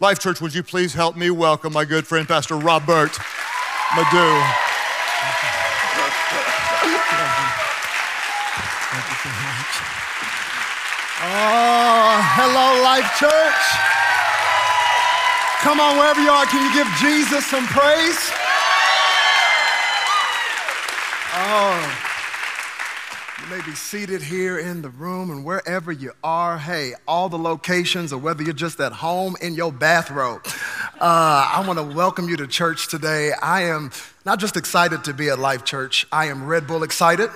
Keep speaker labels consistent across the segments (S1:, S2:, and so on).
S1: Life Church, would you please help me welcome my good friend, Pastor Robert Madu. Oh, hello, Life Church. Come on, wherever you are, can you give Jesus some praise? Oh, may be seated here in the room and wherever you are. Hey, all the locations, or whether you're just at home in your bathrobe. Uh, I want to welcome you to church today. I am not just excited to be at Life Church, I am Red Bull excited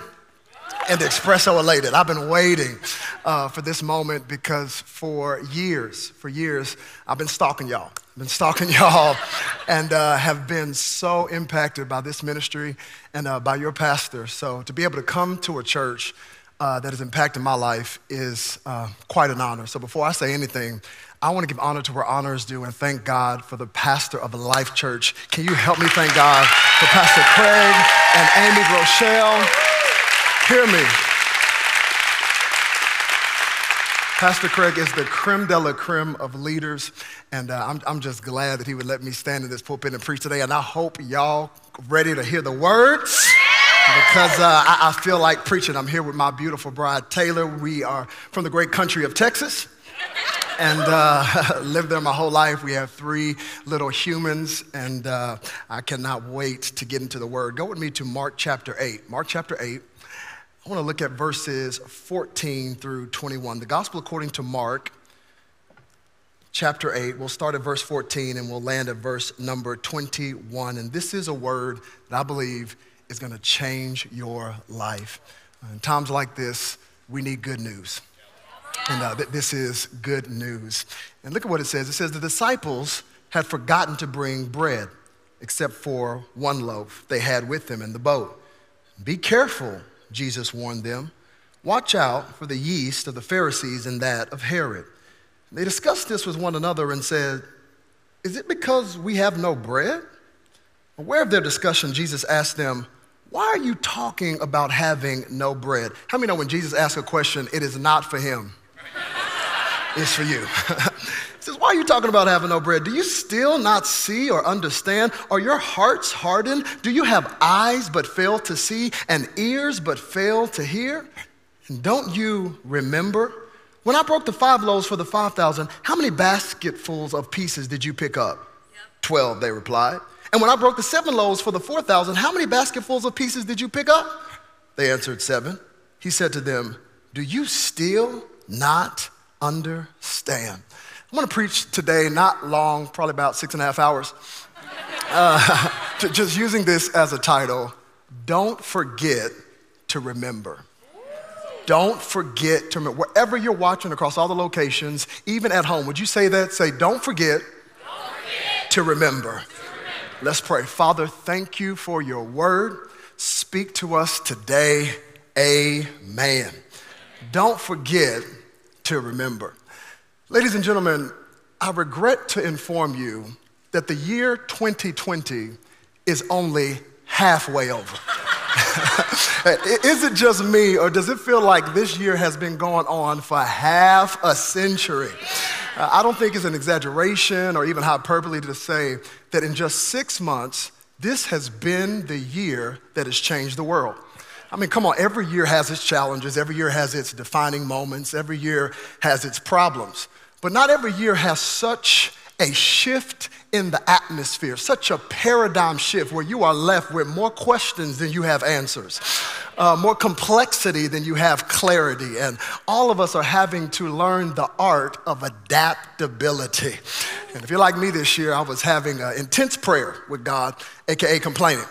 S1: and espresso elated. I've been waiting uh, for this moment because for years, for years, I've been stalking y'all. I've been stalking y'all and uh, have been so impacted by this ministry and uh, by your pastor. So to be able to come to a church uh, that has impacted my life is uh, quite an honor. So before I say anything, I want to give honor to where honor is due and thank God for the pastor of Life Church. Can you help me thank God for Pastor Craig and Amy Groeschel? Hear me. Pastor Craig is the creme de la creme of leaders, and uh, I'm, I'm just glad that he would let me stand in this pulpit and preach today. And I hope y'all ready to hear the words because uh, I, I feel like preaching. I'm here with my beautiful bride, Taylor. We are from the great country of Texas and uh, lived there my whole life. We have three little humans, and uh, I cannot wait to get into the word. Go with me to Mark chapter 8. Mark chapter 8. I want to look at verses 14 through 21. The gospel according to Mark, chapter 8. We'll start at verse 14 and we'll land at verse number 21. And this is a word that I believe is going to change your life. In times like this, we need good news. And uh, this is good news. And look at what it says it says, The disciples had forgotten to bring bread except for one loaf they had with them in the boat. Be careful Jesus warned them. Watch out for the yeast of the Pharisees and that of Herod. They discussed this with one another and said, Is it because we have no bread? Aware of their discussion, Jesus asked them, Why are you talking about having no bread? How many know when Jesus asks a question, it is not for him, it's for you? He says, Why are you talking about having no bread? Do you still not see or understand? Are your hearts hardened? Do you have eyes but fail to see and ears but fail to hear? And don't you remember? When I broke the five loaves for the 5,000, how many basketfuls of pieces did you pick up? Yep. 12, they replied. And when I broke the seven loaves for the 4,000, how many basketfuls of pieces did you pick up? They answered, Seven. He said to them, Do you still not understand? I'm going to preach today, not long, probably about six and a half hours, uh, just using this as a title Don't Forget to Remember. Don't forget to remember. Wherever you're watching across all the locations, even at home, would you say that? Say, Don't forget, Don't forget to, remember. to remember. Let's pray. Father, thank you for your word. Speak to us today. Amen. Don't forget to remember. Ladies and gentlemen, I regret to inform you that the year 2020 is only halfway over. is it just me, or does it feel like this year has been going on for half a century? Uh, I don't think it's an exaggeration or even hyperbole to say that in just six months, this has been the year that has changed the world. I mean, come on, every year has its challenges, every year has its defining moments, every year has its problems. But not every year has such a shift in the atmosphere, such a paradigm shift where you are left with more questions than you have answers, uh, more complexity than you have clarity. And all of us are having to learn the art of adaptability. And if you're like me this year, I was having an intense prayer with God, AKA complaining.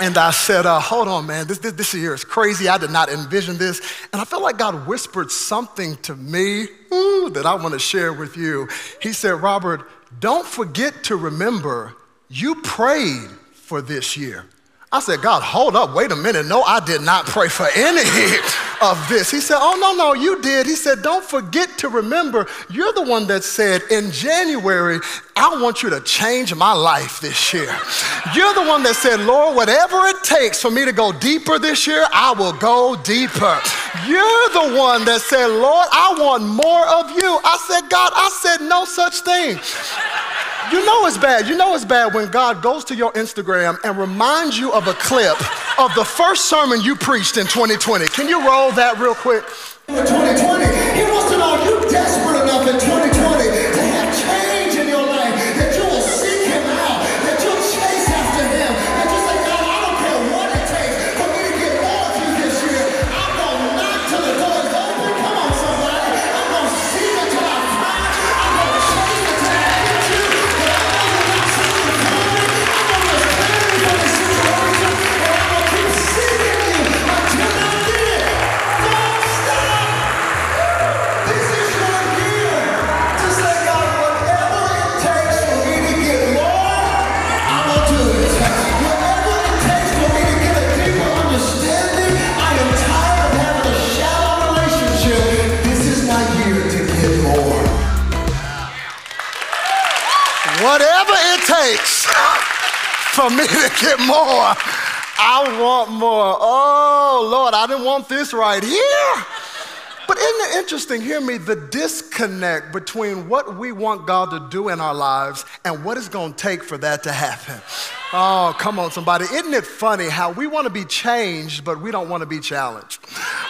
S1: And I said, uh, hold on, man, this, this, this year is crazy. I did not envision this. And I felt like God whispered something to me ooh, that I want to share with you. He said, Robert, don't forget to remember you prayed for this year. I said, God, hold up, wait a minute. No, I did not pray for any of this. He said, Oh, no, no, you did. He said, Don't forget to remember, you're the one that said in January, I want you to change my life this year. You're the one that said, Lord, whatever it takes for me to go deeper this year, I will go deeper. You're the one that said, Lord, I want more of you. I said, God, I said no such thing. You know it's bad. You know it's bad when God goes to your Instagram and reminds you of a clip of the first sermon you preached in 2020. Can you roll that real quick?
S2: In 2020, he wants to know you desperate enough in 2020
S1: takes for me to get more. I want more. Oh, Lord, I didn't want this right here. But isn't it interesting, hear me, the disconnect between what we want God to do in our lives and what it's going to take for that to happen. Oh, come on, somebody. Isn't it funny how we want to be changed, but we don't want to be challenged?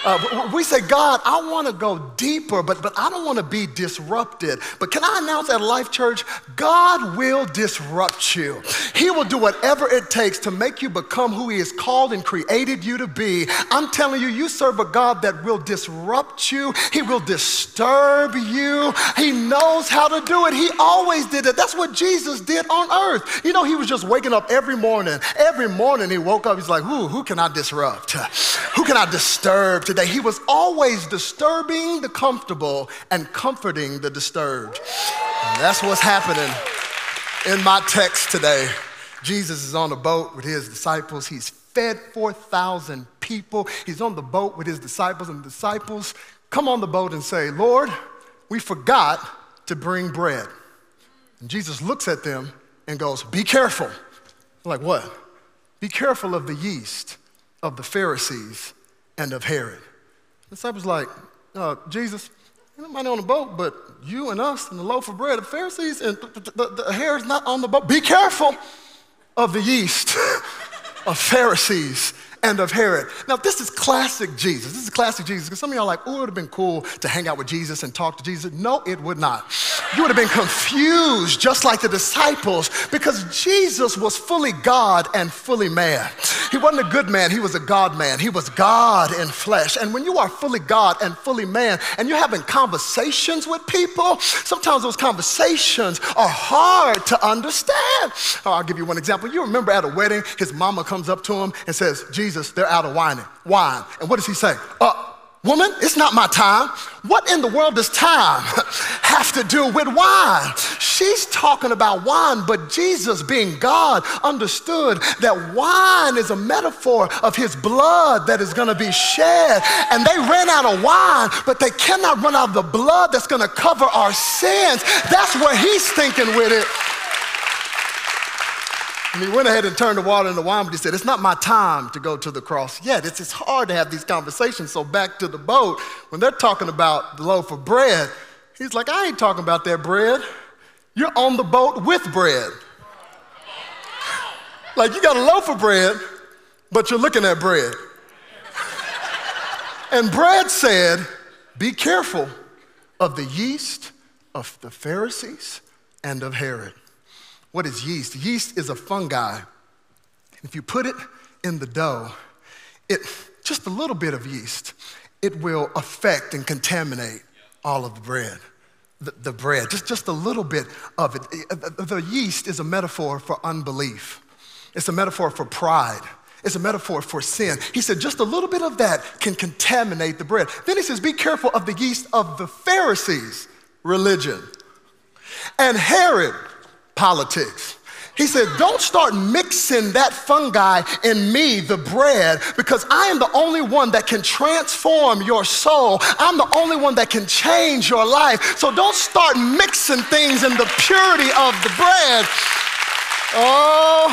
S1: Uh, we say, God, I want to go deeper, but, but I don't want to be disrupted. But can I announce at Life Church, God will disrupt you. He will do whatever it takes to make you become who He has called and created you to be. I'm telling you, you serve a God that will disrupt you, He will disturb you. He knows how to do it. He always did it. That's what Jesus did on earth. You know, He was just waking up every morning. Every morning he woke up, he's like, Ooh, who can I disrupt? Who can I disturb today? He was always disturbing the comfortable and comforting the disturbed. And that's what's happening in my text today. Jesus is on a boat with his disciples. He's fed 4,000 people. He's on the boat with his disciples, and the disciples come on the boat and say, Lord, we forgot to bring bread. And Jesus looks at them and goes, Be careful. Like what? Be careful of the yeast of the Pharisees and of Herod. The disciples like, uh, Jesus, nobody on the boat, but you and us and the loaf of bread. The Pharisees and the, the, the Herod's not on the boat. Be careful of the yeast of Pharisees and of Herod. Now, this is classic Jesus. This is classic Jesus because some of y'all are like, oh, it would have been cool to hang out with Jesus and talk to Jesus. No, it would not. You would have been confused just like the disciples because Jesus was fully God and fully man. He wasn't a good man, he was a God man. He was God in flesh. And when you are fully God and fully man and you're having conversations with people, sometimes those conversations are hard to understand. Oh, I'll give you one example. You remember at a wedding, his mama comes up to him and says, Jesus, Jesus, they're out of wine. Wine. And what does he say? Uh, woman, it's not my time. What in the world does time have to do with wine? She's talking about wine, but Jesus, being God, understood that wine is a metaphor of his blood that is going to be shed. And they ran out of wine, but they cannot run out of the blood that's going to cover our sins. That's where he's thinking with it. And he went ahead and turned the water into wine, but he said, It's not my time to go to the cross yet. It's, it's hard to have these conversations. So back to the boat, when they're talking about the loaf of bread, he's like, I ain't talking about that bread. You're on the boat with bread. Like you got a loaf of bread, but you're looking at bread. and bread said, Be careful of the yeast of the Pharisees and of Herod. What is yeast? Yeast is a fungi. If you put it in the dough, it just a little bit of yeast, it will affect and contaminate all of the bread. The, the bread, just, just a little bit of it. Eh, eh, eh, the yeast is a metaphor for unbelief. It's a metaphor for pride. It's a metaphor for sin. He said, just a little bit of that can contaminate the bread. Then he says, be careful of the yeast of the Pharisees' religion. And Herod, politics. He said, Don't start mixing that fungi in me, the bread, because I am the only one that can transform your soul. I'm the only one that can change your life. So don't start mixing things in the purity of the bread. Oh,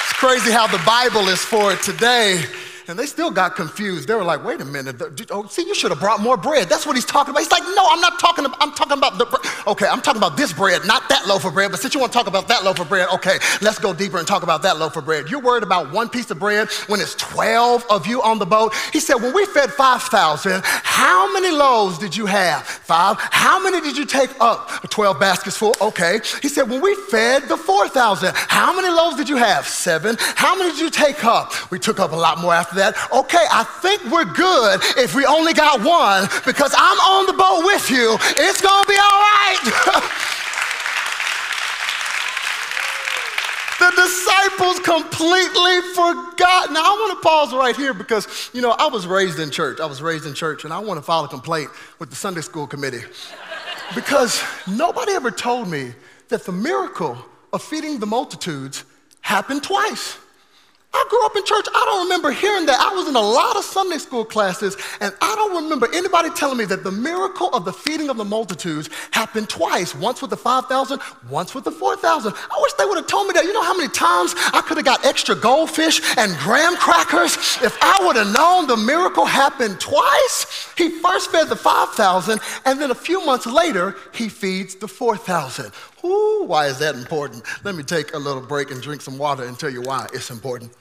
S1: it's crazy how the Bible is for it today. And they still got confused. They were like, wait a minute. Oh, see, you should have brought more bread. That's what he's talking about. He's like, no, I'm not talking about, I'm talking about the, bread. okay, I'm talking about this bread, not that loaf of bread. But since you want to talk about that loaf of bread, okay, let's go deeper and talk about that loaf of bread. You're worried about one piece of bread when it's 12 of you on the boat. He said, when we fed 5,000, how many loaves did you have? Five. How many did you take up? 12 baskets full. Okay. He said, when we fed the 4,000, how many loaves did you have? Seven. How many did you take up? We took up a lot more after that. Okay, I think we're good if we only got one because I'm on the boat with you. It's going to be all right. The disciples completely forgot. Now, I want to pause right here because, you know, I was raised in church. I was raised in church, and I want to file a complaint with the Sunday school committee because nobody ever told me that the miracle of feeding the multitudes happened twice. I grew up in church. I don't remember hearing that. I was in a lot of Sunday school classes, and I don't remember anybody telling me that the miracle of the feeding of the multitudes happened twice once with the 5,000, once with the 4,000. I wish they would have told me that. You know how many times I could have got extra goldfish and graham crackers if I would have known the miracle happened twice? He first fed the 5,000, and then a few months later, he feeds the 4,000. Ooh, why is that important? Let me take a little break and drink some water and tell you why it's important.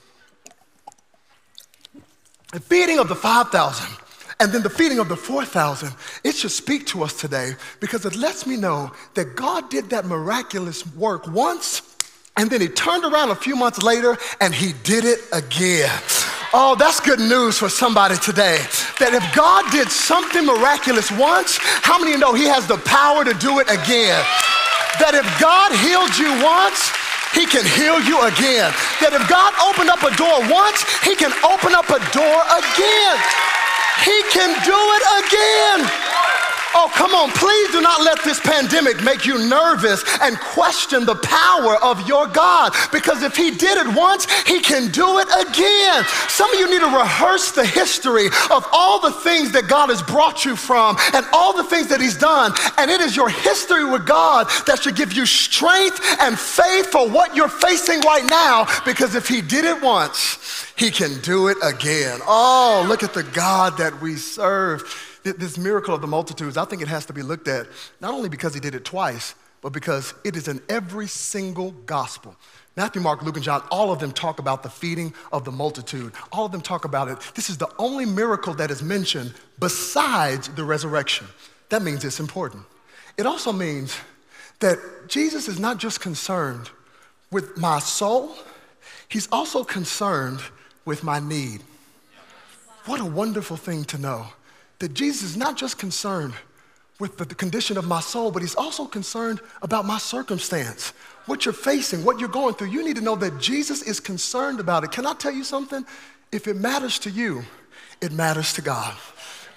S1: The feeding of the 5,000 and then the feeding of the 4,000, it should speak to us today because it lets me know that God did that miraculous work once and then he turned around a few months later and he did it again. Oh, that's good news for somebody today. That if God did something miraculous once, how many know he has the power to do it again? That if God healed you once, he can heal you again. That if God opened up a door once, He can open up a door again. He can do it again. Oh, come on, please do not let this pandemic make you nervous and question the power of your God. Because if He did it once, He can do it again. Some of you need to rehearse the history of all the things that God has brought you from and all the things that He's done. And it is your history with God that should give you strength and faith for what you're facing right now. Because if He did it once, He can do it again. Oh, look at the God that we serve this miracle of the multitudes, I think it has to be looked at not only because he did it twice, but because it is in every single gospel. Matthew, Mark, Luke, and John, all of them talk about the feeding of the multitude. All of them talk about it. This is the only miracle that is mentioned besides the resurrection. That means it's important. It also means that Jesus is not just concerned with my soul, he's also concerned with my need. What a wonderful thing to know that Jesus is not just concerned with the condition of my soul, but he's also concerned about my circumstance, what you're facing, what you're going through. You need to know that Jesus is concerned about it. Can I tell you something? If it matters to you, it matters to God.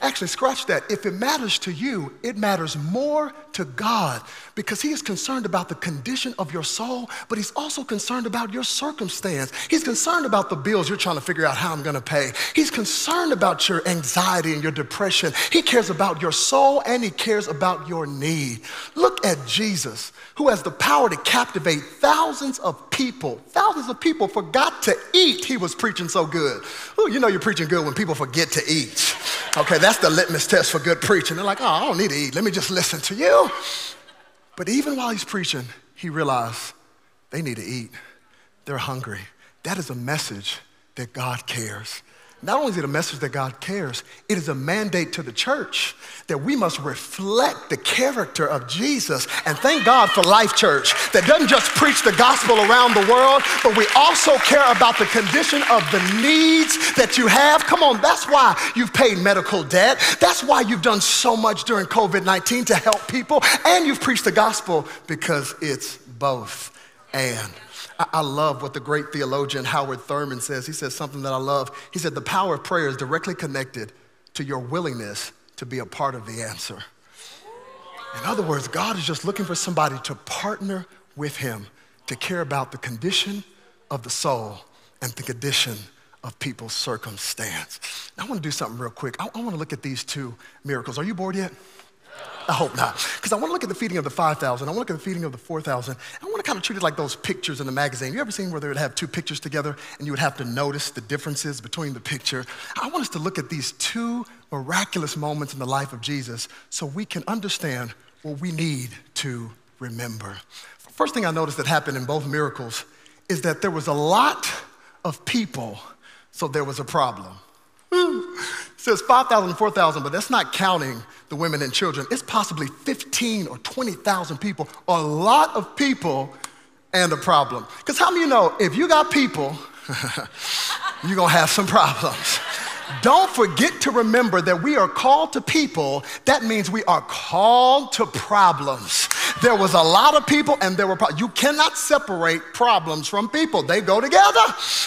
S1: Actually, scratch that. If it matters to you, it matters more to God because He is concerned about the condition of your soul, but He's also concerned about your circumstance. He's concerned about the bills you're trying to figure out how I'm going to pay. He's concerned about your anxiety and your depression. He cares about your soul and He cares about your need. Look at Jesus, who has the power to captivate thousands of people. Thousands of people forgot to eat. He was preaching so good. Ooh, you know you're preaching good when people forget to eat. Okay, that's the litmus test for good preaching. They're like, oh, I don't need to eat. Let me just listen to you. But even while he's preaching, he realized they need to eat. They're hungry. That is a message that God cares. Not only is it a message that God cares, it is a mandate to the church that we must reflect the character of Jesus. And thank God for Life Church that doesn't just preach the gospel around the world, but we also care about the condition of the needs that you have. Come on, that's why you've paid medical debt. That's why you've done so much during COVID 19 to help people. And you've preached the gospel because it's both and. I love what the great theologian Howard Thurman says. He says something that I love. He said, The power of prayer is directly connected to your willingness to be a part of the answer. In other words, God is just looking for somebody to partner with Him to care about the condition of the soul and the condition of people's circumstance. I want to do something real quick. I want to look at these two miracles. Are you bored yet? I hope not. Because I want to look at the feeding of the 5,000. I want to look at the feeding of the 4,000. I want to kind of treat it like those pictures in the magazine. You ever seen where they would have two pictures together and you would have to notice the differences between the picture? I want us to look at these two miraculous moments in the life of Jesus so we can understand what we need to remember. First thing I noticed that happened in both miracles is that there was a lot of people, so there was a problem. It says 5,000 4,000, but that's not counting the women and children. It's possibly 15 or 20,000 people, a lot of people and a problem. Because how many you know if you got people, you're gonna have some problems. Don't forget to remember that we are called to people. That means we are called to problems. There was a lot of people and there were problems. You cannot separate problems from people. They go together.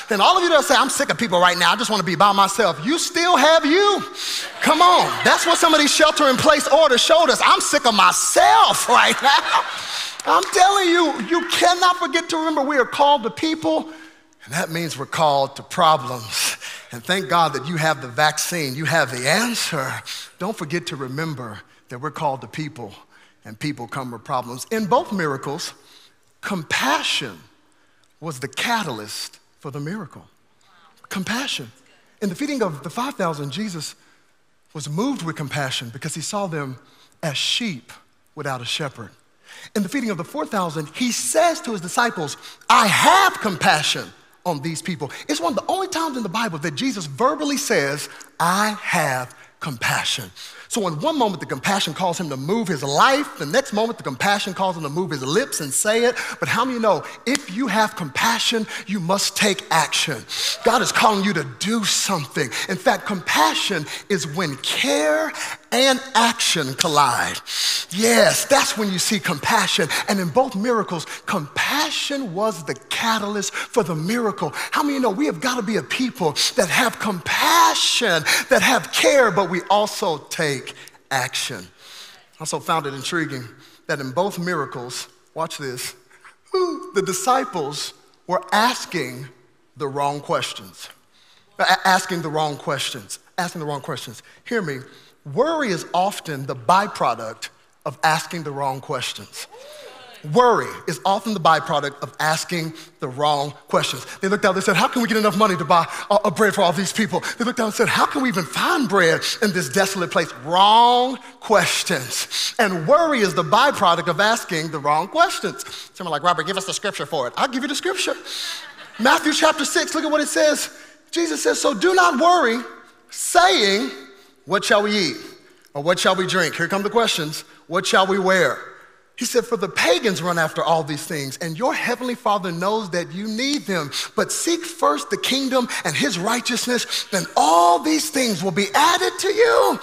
S1: And all of you that say, I'm sick of people right now. I just want to be by myself. You still have you. Come on. That's what some of these shelter in place orders showed us. I'm sick of myself right now. I'm telling you, you cannot forget to remember we are called to people, and that means we're called to problems. And thank God that you have the vaccine, you have the answer. Don't forget to remember that we're called to people, and people come with problems. In both miracles, compassion was the catalyst for the miracle. Compassion. In the feeding of the 5,000, Jesus was moved with compassion because he saw them as sheep without a shepherd. In the feeding of the 4,000, he says to his disciples, I have compassion on these people. It's one of the only times in the Bible that Jesus verbally says, I have compassion. So, in one moment, the compassion calls him to move his life. The next moment, the compassion calls him to move his lips and say it. But how many know if you have compassion, you must take action? God is calling you to do something. In fact, compassion is when care and action collide. Yes, that's when you see compassion. And in both miracles, compassion was the catalyst for the miracle. How many know we have got to be a people that have compassion, that have care, but we also take action? I also found it intriguing that in both miracles, watch this, the disciples were asking the wrong questions. Asking the wrong questions. Asking the wrong questions. Hear me Worry is often the byproduct of asking the wrong questions. Worry is often the byproduct of asking the wrong questions. They looked out, they said, How can we get enough money to buy a, bread for all these people? They looked out and said, How can we even find bread in this desolate place? Wrong questions. And worry is the byproduct of asking the wrong questions. Someone like, Robert, give us the scripture for it. I'll give you the scripture. Matthew chapter 6, look at what it says. Jesus says, So do not worry, saying, what shall we eat? Or what shall we drink? Here come the questions. What shall we wear? He said, For the pagans run after all these things, and your heavenly Father knows that you need them. But seek first the kingdom and his righteousness, then all these things will be added to you.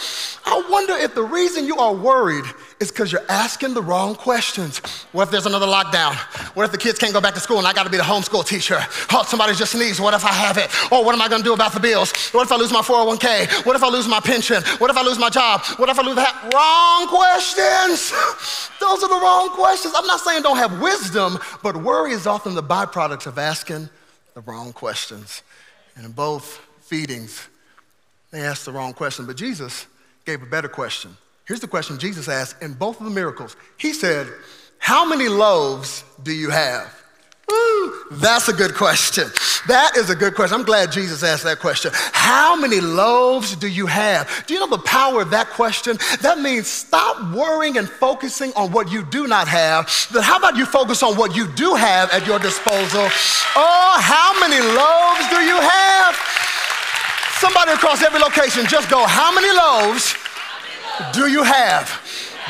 S1: I wonder if the reason you are worried is because you're asking the wrong questions. What if there's another lockdown? What if the kids can't go back to school and I gotta be the homeschool teacher? Oh, somebody just sneezed. What if I have it? Oh, what am I gonna do about the bills? What if I lose my 401k? What if I lose my pension? What if I lose my job? What if I lose that? Wrong questions. Those are the wrong questions. I'm not saying don't have wisdom, but worry is often the byproduct of asking the wrong questions. And in both feedings, they asked the wrong question, but Jesus gave a better question. Here's the question Jesus asked in both of the miracles. He said, How many loaves do you have? that's a good question. That is a good question. I'm glad Jesus asked that question. How many loaves do you have? Do you know the power of that question? That means stop worrying and focusing on what you do not have. But how about you focus on what you do have at your disposal? Oh, how many loaves do you have? Somebody across every location, just go, How many loaves do you have?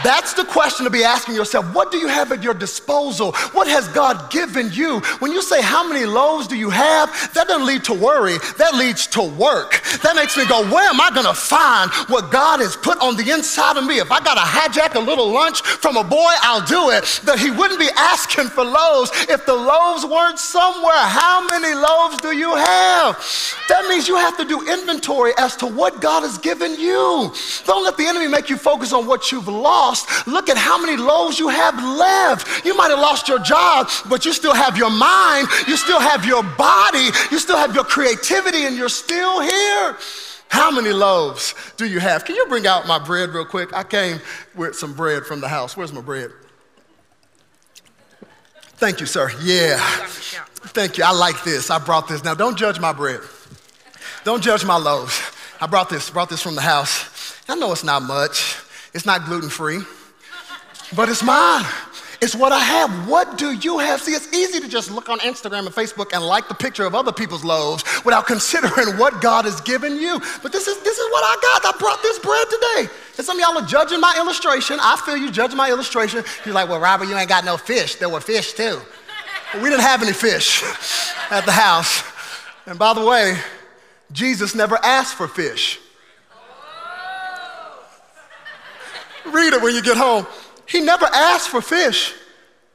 S1: That's the question to be asking yourself. What do you have at your disposal? What has God given you? When you say, How many loaves do you have? That doesn't lead to worry, that leads to work. That makes me go, Where am I going to find what God has put on the inside of me? If I got to hijack a little lunch from a boy, I'll do it. That he wouldn't be asking for loaves if the loaves weren't somewhere. How many loaves do you have? That means you have to do inventory as to what God has given you. Don't let the enemy make you focus on what you've lost lost, look at how many loaves you have left. You might have lost your job, but you still have your mind, you still have your body, you still have your creativity, and you're still here. How many loaves do you have? Can you bring out my bread real quick? I came with some bread from the house. Where's my bread? Thank you, sir. Yeah. Thank you. I like this. I brought this. Now, don't judge my bread. Don't judge my loaves. I brought this, brought this from the house. I know it's not much. It's not gluten free, but it's mine. It's what I have. What do you have? See, it's easy to just look on Instagram and Facebook and like the picture of other people's loaves without considering what God has given you. But this is, this is what I got. I brought this bread today. And some of y'all are judging my illustration. I feel you judging my illustration. You're like, well, Robert, you ain't got no fish. There were fish too. Well, we didn't have any fish at the house. And by the way, Jesus never asked for fish. Read it when you get home. He never asked for fish.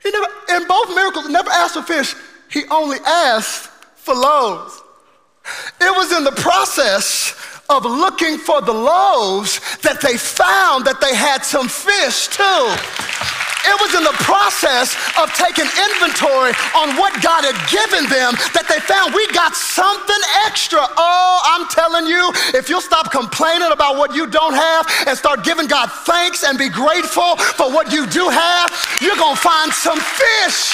S1: He never, in both miracles, never asked for fish. He only asked for loaves. It was in the process of looking for the loaves that they found that they had some fish too. It was in the process of taking inventory on what God had given them that they found we got something extra. Oh, I'm telling you, if you'll stop complaining about what you don't have and start giving God thanks and be grateful for what you do have, you're going to find some fish.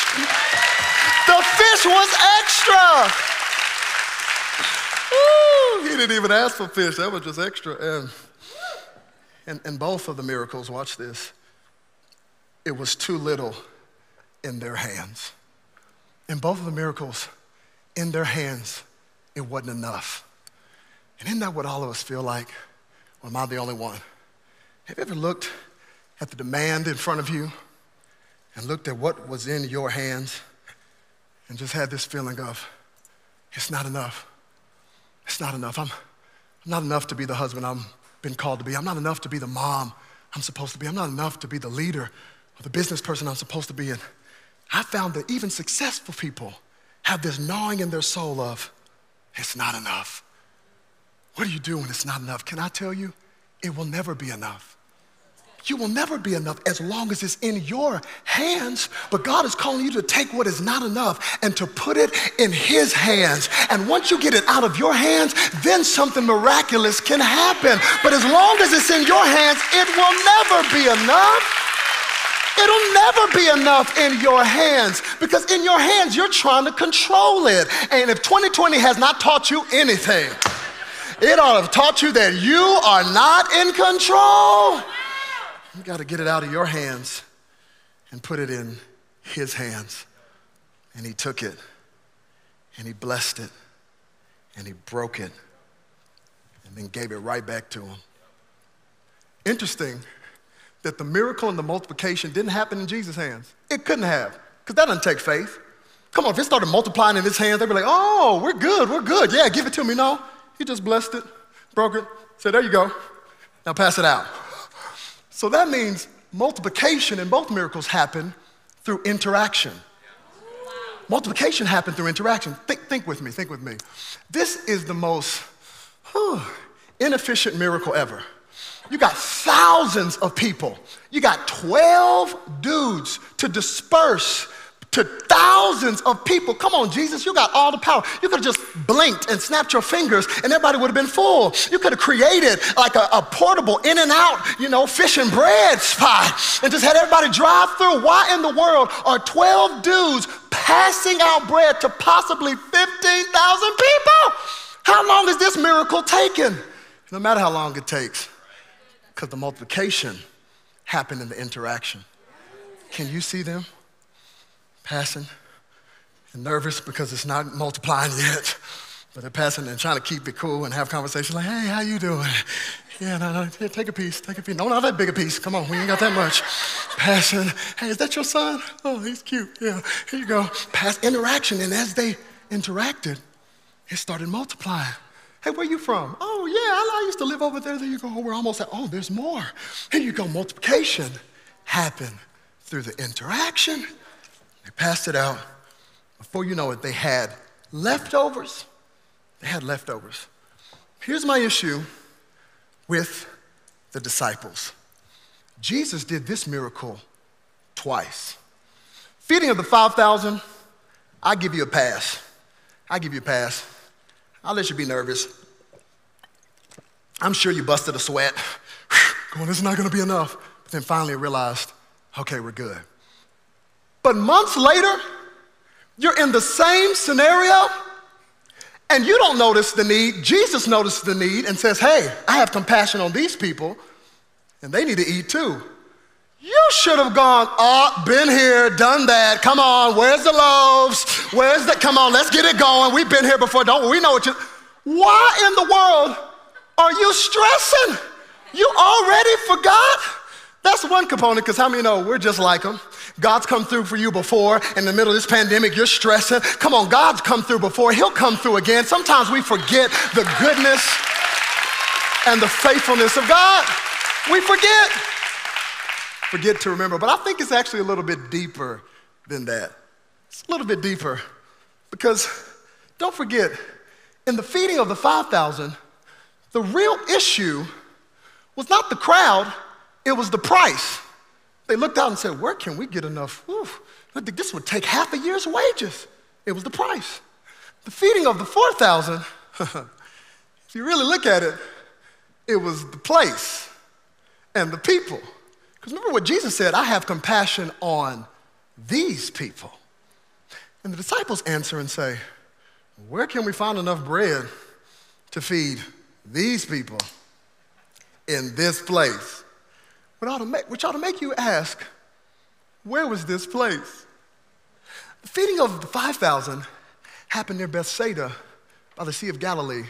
S1: The fish was extra. Ooh, he didn't even ask for fish, that was just extra. And, and, and both of the miracles, watch this it was too little in their hands. In both of the miracles, in their hands, it wasn't enough. And isn't that what all of us feel like? Am I the only one? Have you ever looked at the demand in front of you and looked at what was in your hands and just had this feeling of, it's not enough. It's not enough. I'm, I'm not enough to be the husband I'm been called to be. I'm not enough to be the mom I'm supposed to be. I'm not enough to be the leader or the business person I'm supposed to be in, I found that even successful people have this gnawing in their soul of, it's not enough. What do you do when it's not enough? Can I tell you? It will never be enough. You will never be enough as long as it's in your hands. But God is calling you to take what is not enough and to put it in His hands. And once you get it out of your hands, then something miraculous can happen. But as long as it's in your hands, it will never be enough. It'll never be enough in your hands because in your hands, you're trying to control it. And if 2020 has not taught you anything, it ought to have taught you that you are not in control. You got to get it out of your hands and put it in his hands. And he took it and he blessed it and he broke it and then gave it right back to him. Interesting that the miracle and the multiplication didn't happen in Jesus' hands. It couldn't have, because that doesn't take faith. Come on, if it started multiplying in his hands, they'd be like, oh, we're good, we're good. Yeah, give it to me. No, he just blessed it, broke it, said, there you go. Now pass it out. So that means multiplication and both miracles happen through interaction. Multiplication happened through interaction. Think, think with me, think with me. This is the most whew, inefficient miracle ever. You got thousands of people. You got 12 dudes to disperse to thousands of people. Come on, Jesus, you got all the power. You could have just blinked and snapped your fingers and everybody would have been full. You could have created like a, a, portable in and out, you know, fish and bread spot and just had everybody drive through. Why in the world are 12 dudes passing out bread to possibly 15,000 people? How long is this miracle taking? No matter how long it takes. Because the multiplication happened in the interaction. Can you see them passing and nervous because it's not multiplying yet? But they're passing and trying to keep it cool and have conversations like, hey, how you doing? Yeah, no, no, here, take a piece, take a piece. No, not that big a piece. Come on, we ain't got that much. Passing, hey, is that your son? Oh, he's cute. Yeah, here you go. Pass interaction. And as they interacted, it started multiplying. Hey, where you from? Oh, yeah, I, used to live over there. There you go. We're almost at, oh, there's more. Here you go. Multiplication happened through the interaction. They passed it out. Before you know it, they had leftovers. They had leftovers. Here's my issue with the disciples Jesus did this miracle twice. Feeding of the 5,000, I give you a pass. I give you a pass. I'll let you be nervous. I'm sure you busted a sweat, going, this is not gonna be enough. But then finally realized, okay, we're good. But months later, you're in the same scenario and you don't notice the need. Jesus notices the need and says, Hey, I have compassion on these people and they need to eat too. You should have gone, oh, been here, done that. Come on, where's the loaves? Where's the, come on, let's get it going. We've been here before, don't we? We know what you, why in the world are you stressing? You already forgot? That's one component, because how many know we're just like them? God's come through for you before. In the middle of this pandemic, you're stressing. Come on, God's come through before. He'll come through again. Sometimes we forget the goodness and the faithfulness of God. We forget. Forget to remember. But I think it's actually a little bit deeper than that. It's a little bit deeper because don't forget, in the feeding of the 5,000, the real issue was not the crowd, it was the price. They looked out and said, Where can we get enough? this would take half a year's wages. It was the price. The feeding of the 4,000, if you really look at it, it was the place and the people. Because remember what Jesus said I have compassion on these people. And the disciples answer and say, Where can we find enough bread to feed these people in this place? Which ought, to make, which ought to make you ask, where was this place? The feeding of the 5,000 happened near Bethsaida by the Sea of Galilee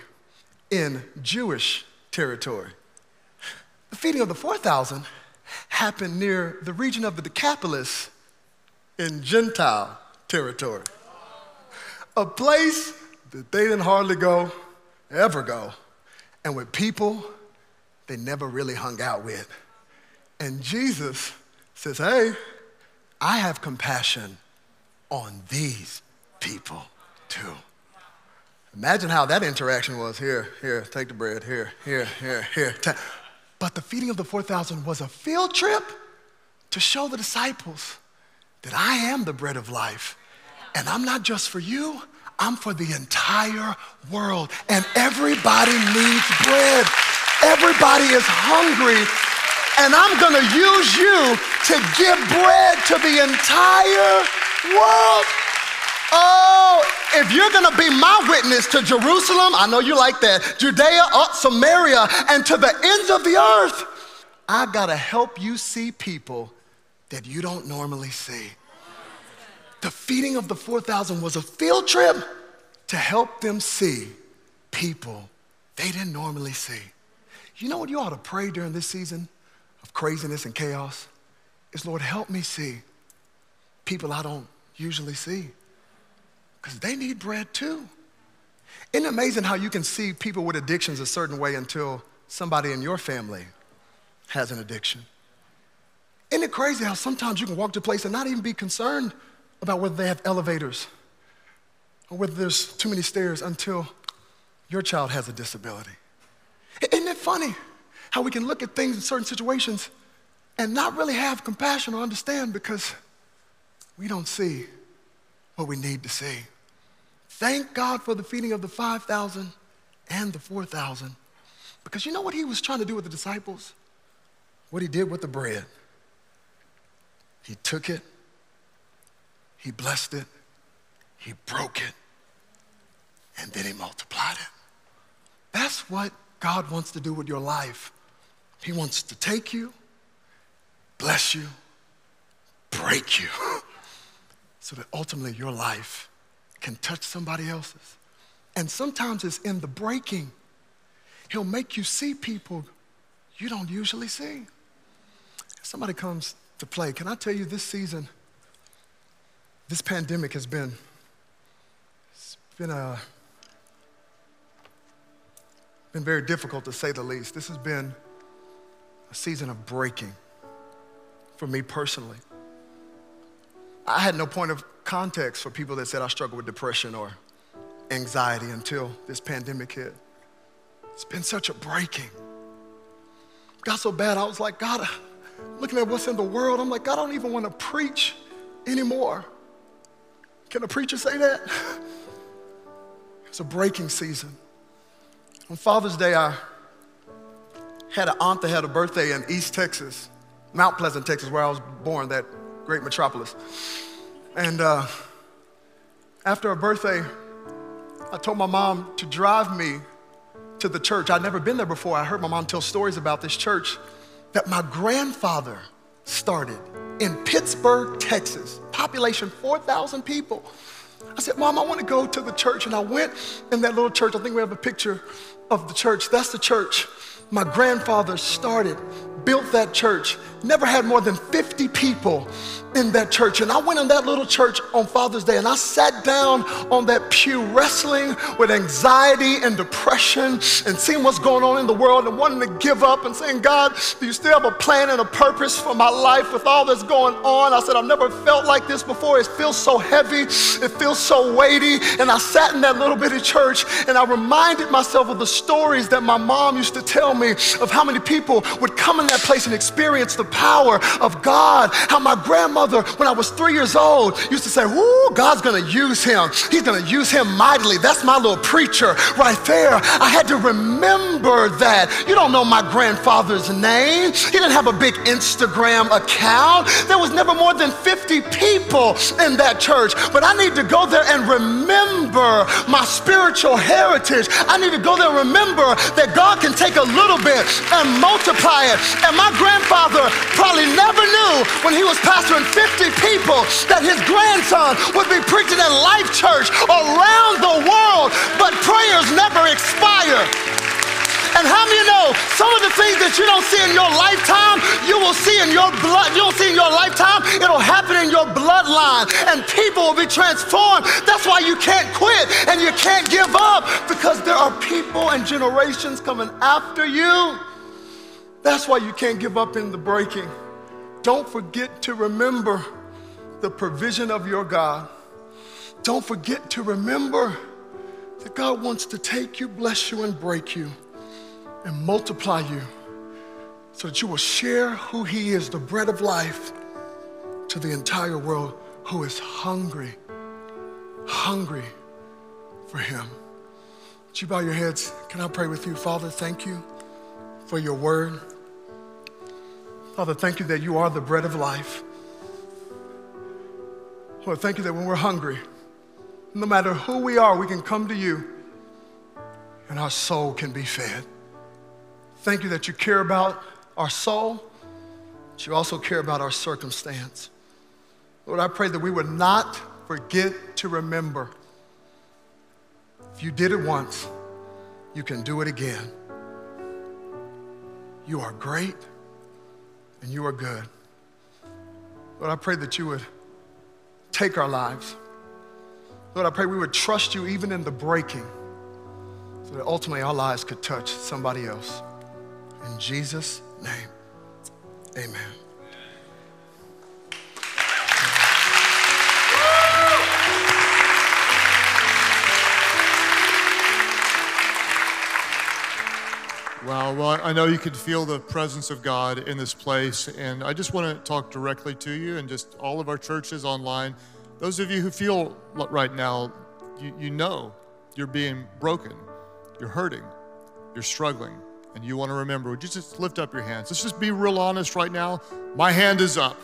S1: in Jewish territory. The feeding of the 4,000 happened near the region of the Decapolis in Gentile territory. A place that they didn't hardly go, ever go, and with people they never really hung out with. And Jesus says, Hey, I have compassion on these people too. Imagine how that interaction was. Here, here, take the bread. Here, here, here, here. But the feeding of the 4,000 was a field trip to show the disciples that I am the bread of life. And I'm not just for you, I'm for the entire world. And everybody needs bread. Everybody is hungry and I'm gonna use you to give bread to the entire world. Oh, if you're gonna be my witness to Jerusalem, I know you like that, Judea, uh, Samaria, and to the ends of the earth, I gotta help you see people that you don't normally see. The feeding of the 4,000 was a field trip to help them see people they didn't normally see. You know what you ought to pray during this season? of craziness and chaos is Lord, help me see people I don't usually see because they need bread too. Isn't it amazing how you can see people with addictions a certain way until somebody in your family has an addiction? Isn't it crazy how sometimes you can walk to a place and not even be concerned about whether they have elevators or whether there's too many stairs until your child has a disability? Isn't it funny how we can look at things in certain situations and not really have compassion or understand because we don't see what we need to see. Thank God for the feeding of the 5,000 and the 4,000. Because you know what he was trying to do with the disciples? What he did with the bread. He took it, he blessed it, he broke it, and then he multiplied it. That's what God wants to do with your life. He wants to take you, bless you, break you, so that ultimately your life can touch somebody else's. And sometimes it's in the breaking. He'll make you see people you don't usually see. Somebody comes to play, can I tell you this season, this pandemic has been, it's been a, been very difficult to say the least. This has been a season of breaking for me personally. I had no point of context for people that said I struggle with depression or anxiety until this pandemic hit. It's been such a breaking. Got so bad, I was like, God, looking at what's in the world, I'm like, I don't even want to preach anymore. Can a preacher say that? It's a breaking season. On Father's Day, I had an aunt that had a birthday in East Texas, Mount Pleasant, Texas, where I was born, that great metropolis. And uh, after her birthday, I told my mom to drive me to the church. I'd never been there before. I heard my mom tell stories about this church that my grandfather started in Pittsburg, Texas, population 4,000 people. I said, Mom, I want to go to the church. And I went in that little church. I think we have a picture of the church. That's the church my grandfather started, built that church, never had more than 50 people in that church. And I went in that little church on Father's Day and I sat down on that pew wrestling with anxiety and depression and seeing what's going on in the world and wanting to give up and saying, God, do you still have a plan and a purpose for my life with all that's going on? I said, I've never felt like this before. It feels so heavy, it feels so weighty. And I sat in that little bitty church and I reminded myself of the stories that my mom used to tell me of how many people would come in that place and experience the power of God, how my grandmother when I was three years old used to say, Whoo, God's gonna use him. He's gonna use him mightily. That's my little preacher right there. I had to remember that. You don't know my grandfather's name. He didn't have a big Instagram account. There was never more than 50 people in that church. But I need to go there and remember my spiritual heritage. I need to go there and remember that God can take a little bit and multiply it. And my grandfather probably never knew when he was pastoring 50 people that his grandson would be preaching at Life Church around the world, but prayers never expire. And how many know some of the things that you don't see in your lifetime, you will see in your blood, you'll see in your lifetime, it'll happen in your bloodline, and people will be transformed. That's why you can't quit and you can't give up because there are people and generations coming after you. That's why you can't give up in the breaking. Don't forget to remember the provision of your God. Don't forget to remember that God wants to take you, bless you, and break you and multiply you so that you will share who He is, the bread of life, to the entire world who is hungry, hungry for Him. Would you bow your heads? Can I pray with you? Father, thank you for your word. Father, thank you that you are the bread of life. Lord, thank you that when we're hungry, no matter who we are, we can come to you and our soul can be fed. Thank you that you care about our soul, but you also care about our circumstance. Lord, I pray that we would not forget to remember. If you did it once, you can do it again. You are great and you are good. Lord, I pray that you would take our lives. Lord, I pray we would trust you even in the breaking so that ultimately our lives could touch somebody else. In Jesus' name, amen.
S3: Wow. Well, I know you can feel the presence of God in this place. And I just want to talk directly to you and just all of our churches online. Those of you who feel right now, you, you know you're being broken, you're hurting, you're struggling, and you want to remember. Would you just lift up your hands? Let's just be real honest right now. My hand is up.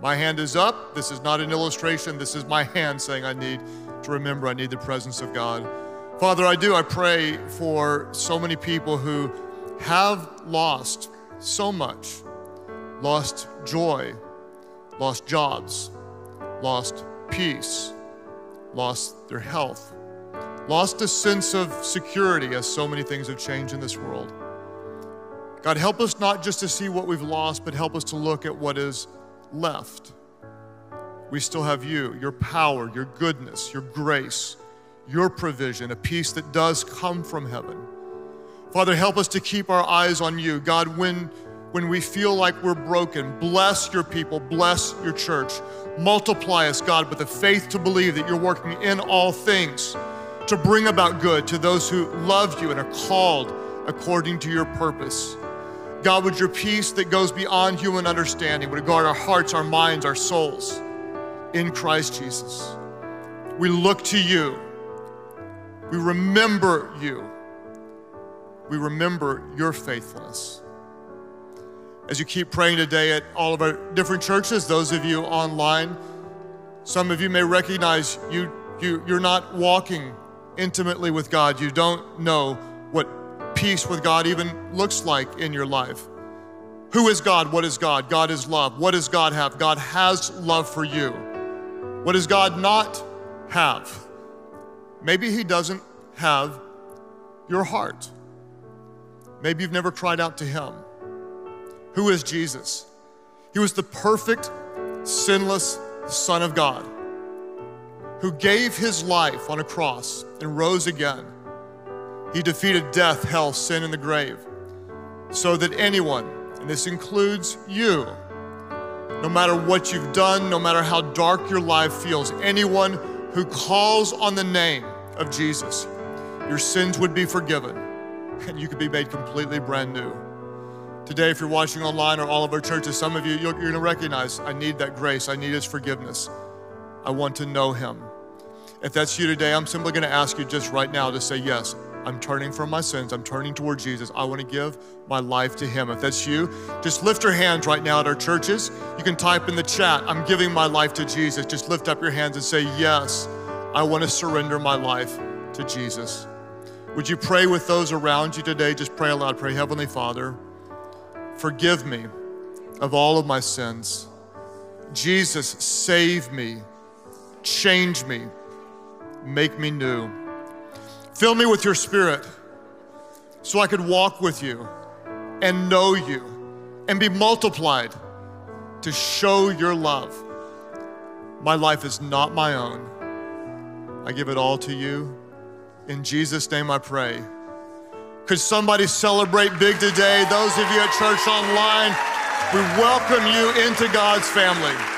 S3: My hand is up. This is not an illustration. This is my hand saying, I need to remember, I need the presence of God. Father, I do. I pray for so many people who have lost so much lost joy, lost jobs, lost peace, lost their health, lost a sense of security as so many things have changed in this world. God, help us not just to see what we've lost, but help us to look at what is left. We still have you, your power, your goodness, your grace, your provision, a peace that does come from heaven. Father, help us to keep our eyes on you. God, when, when we feel like we're broken, bless your people, bless your church. Multiply us, God, with the faith to believe that you're working in all things to bring about good to those who love you and are called according to your purpose. God, would your peace that goes beyond human understanding would guard our hearts, our minds, our souls in Christ Jesus. We look to you. We remember you we remember your faithfulness. as you keep praying today at all of our different churches, those of you online, some of you may recognize you, you, you're not walking intimately with God. You don't know what peace with God even looks like in your life. Who is God? What is God? God is love. What does God have? God has love for you. What does God not have? Maybe He doesn't have your heart. Maybe you've never cried out to Him. Who is Jesus? He was the perfect, sinless Son of God who gave His life on a cross and rose again. He defeated death, hell, sin, and the grave so that anyone, and this includes you, no matter what you've done, no matter how dark your life feels, anyone who calls on the name of Jesus, your sins would be forgiven and you could be made completely brand new. Today, if you're watching online or all of our churches, some of you, you're, going to recognize, I need that grace. I need His forgiveness. I want to know Him. If that's you today, I'm simply to ask you just right now to say, Yes, I'm turning from my sins. I'm turning toward Jesus. I want to give my life to Him. If that's you, just lift your hands right now at our churches. You can type in the chat, I'm giving my life to Jesus. Just lift up your hands and say, Yes, I want to surrender my life to Jesus. Would you pray with those around you today? Just pray aloud. Pray, Heavenly Father, forgive me of all of my sins. Jesus, save me, change me, make me new. Fill me with your spirit so I could walk with you and know you and be multiplied to show your love. My life is not my own. I give it all to you. In Jesus' name I pray. Could somebody celebrate big today? Those of you at church online, we welcome you into God's family.